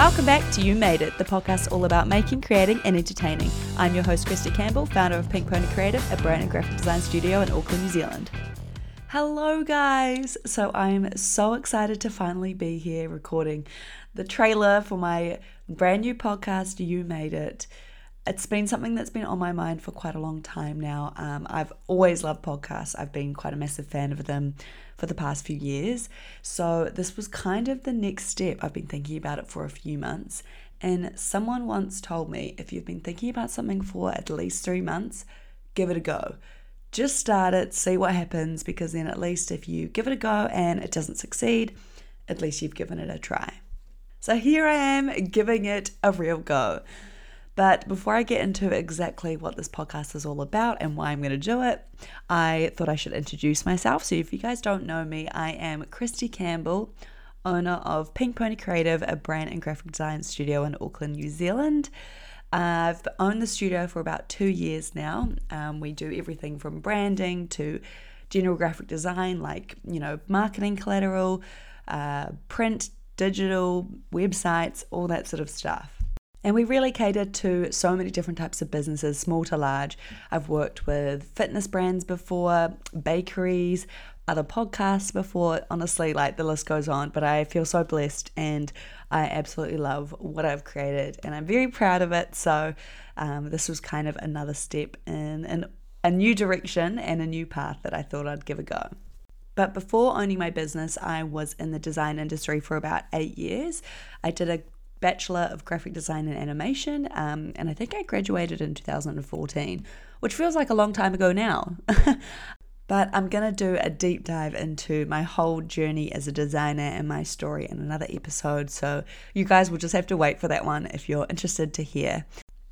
Welcome back to You Made It, the podcast all about making, creating, and entertaining. I'm your host, Kristy Campbell, founder of Pink Pony Creative, a brand and graphic design studio in Auckland, New Zealand. Hello, guys! So, I'm so excited to finally be here recording the trailer for my brand new podcast, You Made It. It's been something that's been on my mind for quite a long time now. Um, I've always loved podcasts, I've been quite a massive fan of them for the past few years. So, this was kind of the next step. I've been thinking about it for a few months. And someone once told me if you've been thinking about something for at least three months, give it a go. Just start it, see what happens, because then at least if you give it a go and it doesn't succeed, at least you've given it a try. So here I am giving it a real go. But before I get into exactly what this podcast is all about and why I'm going to do it, I thought I should introduce myself. So if you guys don't know me, I am Kristy Campbell, owner of Pink Pony Creative, a brand and graphic design studio in Auckland, New Zealand. I've owned the studio for about two years now. Um, we do everything from branding to general graphic design, like, you know, marketing collateral, uh, print, digital, websites, all that sort of stuff. And we really cater to so many different types of businesses, small to large. I've worked with fitness brands before, bakeries, other podcasts before. Honestly, like the list goes on, but I feel so blessed and I absolutely love what I've created and I'm very proud of it. So, um, this was kind of another step in, in a new direction and a new path that I thought I'd give a go. But before owning my business, I was in the design industry for about eight years. I did a Bachelor of Graphic Design and Animation, um, and I think I graduated in 2014, which feels like a long time ago now. but I'm going to do a deep dive into my whole journey as a designer and my story in another episode, so you guys will just have to wait for that one if you're interested to hear.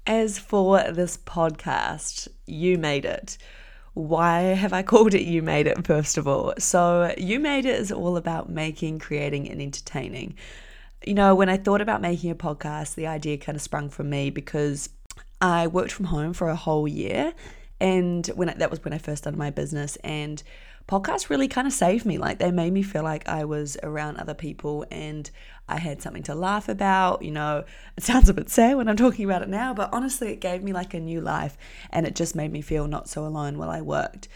As for this podcast, you made it. Why have I called it You Made It, first of all? So, You Made It is all about making, creating, and entertaining you know, when I thought about making a podcast, the idea kind of sprung from me because I worked from home for a whole year. And when I, that was when I first started my business, and podcasts really kind of saved me. Like they made me feel like I was around other people and I had something to laugh about. You know, it sounds a bit sad when I'm talking about it now, but honestly, it gave me like a new life and it just made me feel not so alone while I worked.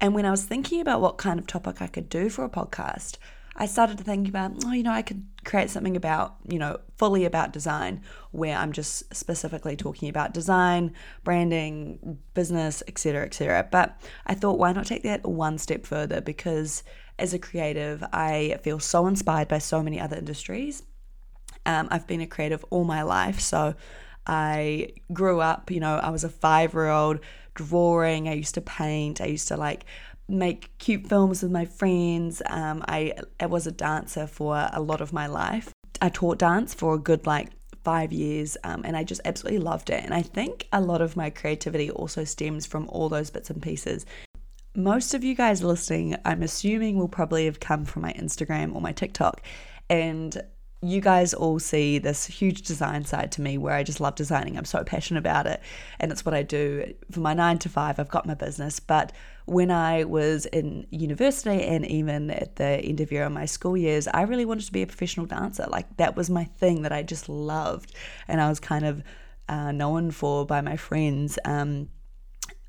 And when I was thinking about what kind of topic I could do for a podcast, I started to think about, oh, you know, I could create something about, you know, fully about design where I'm just specifically talking about design, branding, business, etc., etc. But I thought, why not take that one step further? Because as a creative, I feel so inspired by so many other industries. Um, I've been a creative all my life, so I grew up, you know, I was a five year old drawing, I used to paint, I used to like make cute films with my friends. Um, I, I was a dancer for a lot of my life. I taught dance for a good like five years um, and I just absolutely loved it. And I think a lot of my creativity also stems from all those bits and pieces. Most of you guys listening, I'm assuming, will probably have come from my Instagram or my TikTok. And you guys all see this huge design side to me where I just love designing. I'm so passionate about it. And it's what I do for my nine to five. I've got my business. But when I was in university and even at the end of year of my school years, I really wanted to be a professional dancer. Like that was my thing that I just loved. And I was kind of uh, known for by my friends. Um,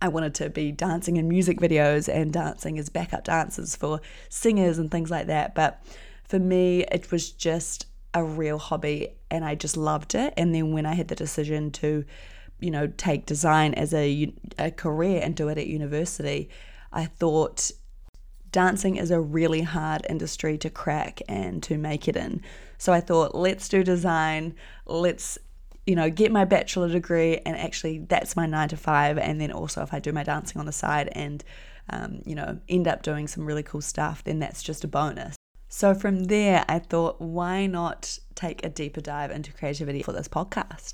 I wanted to be dancing in music videos and dancing as backup dancers for singers and things like that. But for me, it was just a real hobby and I just loved it. And then when I had the decision to, you know, take design as a, a career and do it at university, I thought dancing is a really hard industry to crack and to make it in. So I thought, let's do design, let's you know, get my bachelor degree, and actually, that's my nine to five. And then also, if I do my dancing on the side and, um, you know, end up doing some really cool stuff, then that's just a bonus. So from there, I thought, why not take a deeper dive into creativity for this podcast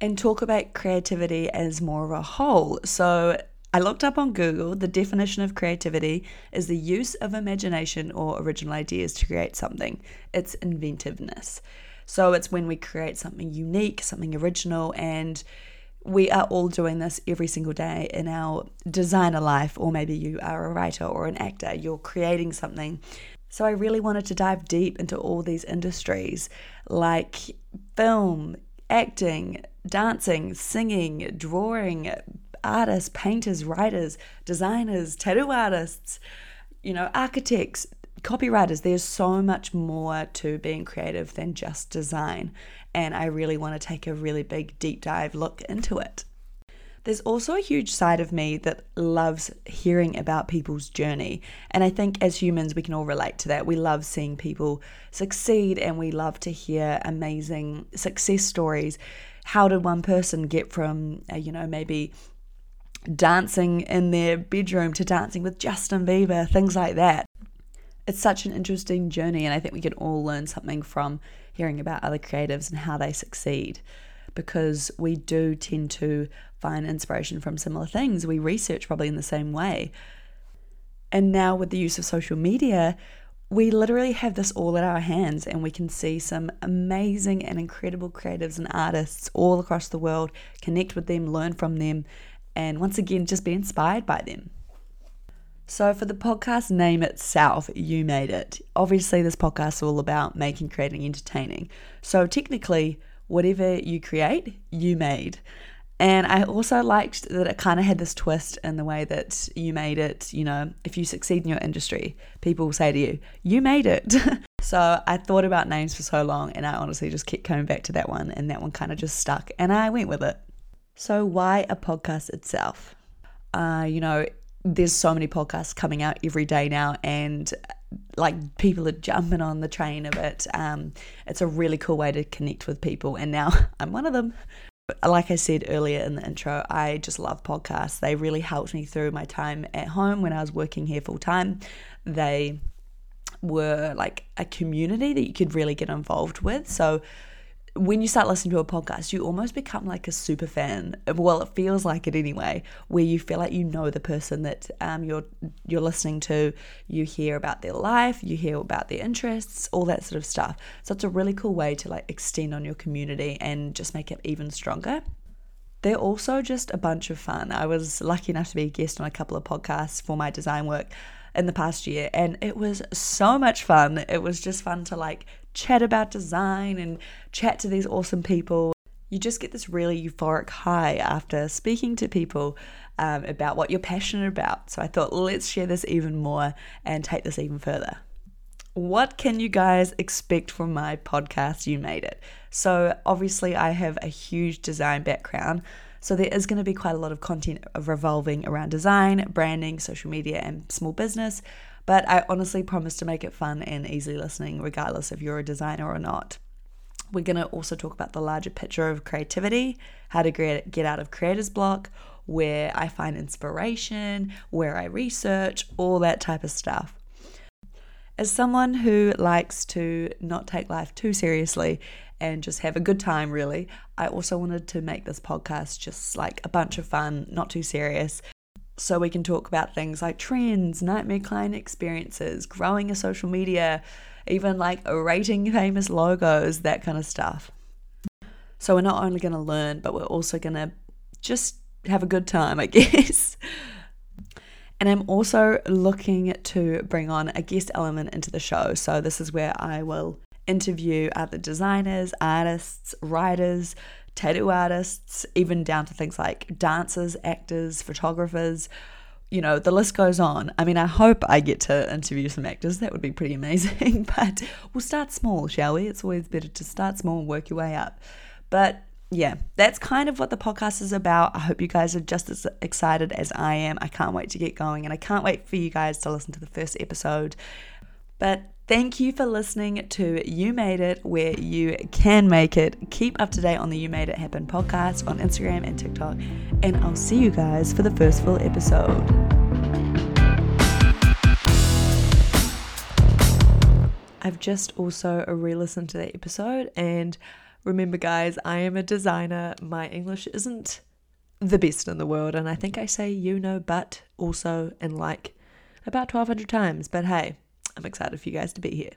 and talk about creativity as more of a whole? So I looked up on Google the definition of creativity is the use of imagination or original ideas to create something. It's inventiveness. So it's when we create something unique, something original, and we are all doing this every single day in our designer life, or maybe you are a writer or an actor. You're creating something So I really wanted to dive deep into all these industries like film, acting, dancing, singing, drawing, artists, painters, writers, designers, tattoo artists, you know, architects, copywriters. There's so much more to being creative than just design. And I really want to take a really big deep dive look into it. There's also a huge side of me that loves hearing about people's journey. And I think as humans, we can all relate to that. We love seeing people succeed and we love to hear amazing success stories. How did one person get from, uh, you know, maybe dancing in their bedroom to dancing with Justin Bieber, things like that? It's such an interesting journey, and I think we can all learn something from hearing about other creatives and how they succeed because we do tend to find inspiration from similar things. We research probably in the same way. And now, with the use of social media, we literally have this all at our hands, and we can see some amazing and incredible creatives and artists all across the world, connect with them, learn from them, and once again, just be inspired by them. So, for the podcast name itself, You Made It. Obviously, this podcast is all about making, creating, entertaining. So, technically, whatever you create, you made. And I also liked that it kind of had this twist in the way that you made it. You know, if you succeed in your industry, people will say to you, You made it. so I thought about names for so long and I honestly just kept coming back to that one. And that one kind of just stuck and I went with it. So, why a podcast itself? Uh, you know, there's so many podcasts coming out every day now and like people are jumping on the train of it. Um, it's a really cool way to connect with people, and now I'm one of them. Like I said earlier in the intro, I just love podcasts. They really helped me through my time at home when I was working here full time. They were like a community that you could really get involved with. So when you start listening to a podcast, you almost become like a super fan. Well, it feels like it anyway, where you feel like you know the person that um, you're you're listening to. You hear about their life, you hear about their interests, all that sort of stuff. So it's a really cool way to like extend on your community and just make it even stronger. They're also just a bunch of fun. I was lucky enough to be a guest on a couple of podcasts for my design work in the past year and it was so much fun. It was just fun to like chat about design and chat to these awesome people. You just get this really euphoric high after speaking to people um, about what you're passionate about. So I thought, let's share this even more and take this even further. What can you guys expect from my podcast? You made it. So, obviously, I have a huge design background. So, there is going to be quite a lot of content revolving around design, branding, social media, and small business. But I honestly promise to make it fun and easy listening, regardless if you're a designer or not. We're going to also talk about the larger picture of creativity, how to get out of creator's block, where I find inspiration, where I research, all that type of stuff. As someone who likes to not take life too seriously and just have a good time, really, I also wanted to make this podcast just like a bunch of fun, not too serious, so we can talk about things like trends, nightmare client experiences, growing a social media, even like rating famous logos, that kind of stuff. So we're not only going to learn, but we're also going to just have a good time, I guess. And I'm also looking to bring on a guest element into the show. So this is where I will interview other designers, artists, writers, tattoo artists, even down to things like dancers, actors, photographers. You know, the list goes on. I mean, I hope I get to interview some actors. That would be pretty amazing. but we'll start small, shall we? It's always better to start small and work your way up. But yeah, that's kind of what the podcast is about. I hope you guys are just as excited as I am. I can't wait to get going and I can't wait for you guys to listen to the first episode. But Thank you for listening to You Made It, where you can make it. Keep up to date on the You Made It Happen podcast on Instagram and TikTok, and I'll see you guys for the first full episode. I've just also re listened to that episode, and remember, guys, I am a designer. My English isn't the best in the world, and I think I say you know, but also and like about 1200 times, but hey, I'm excited for you guys to be here.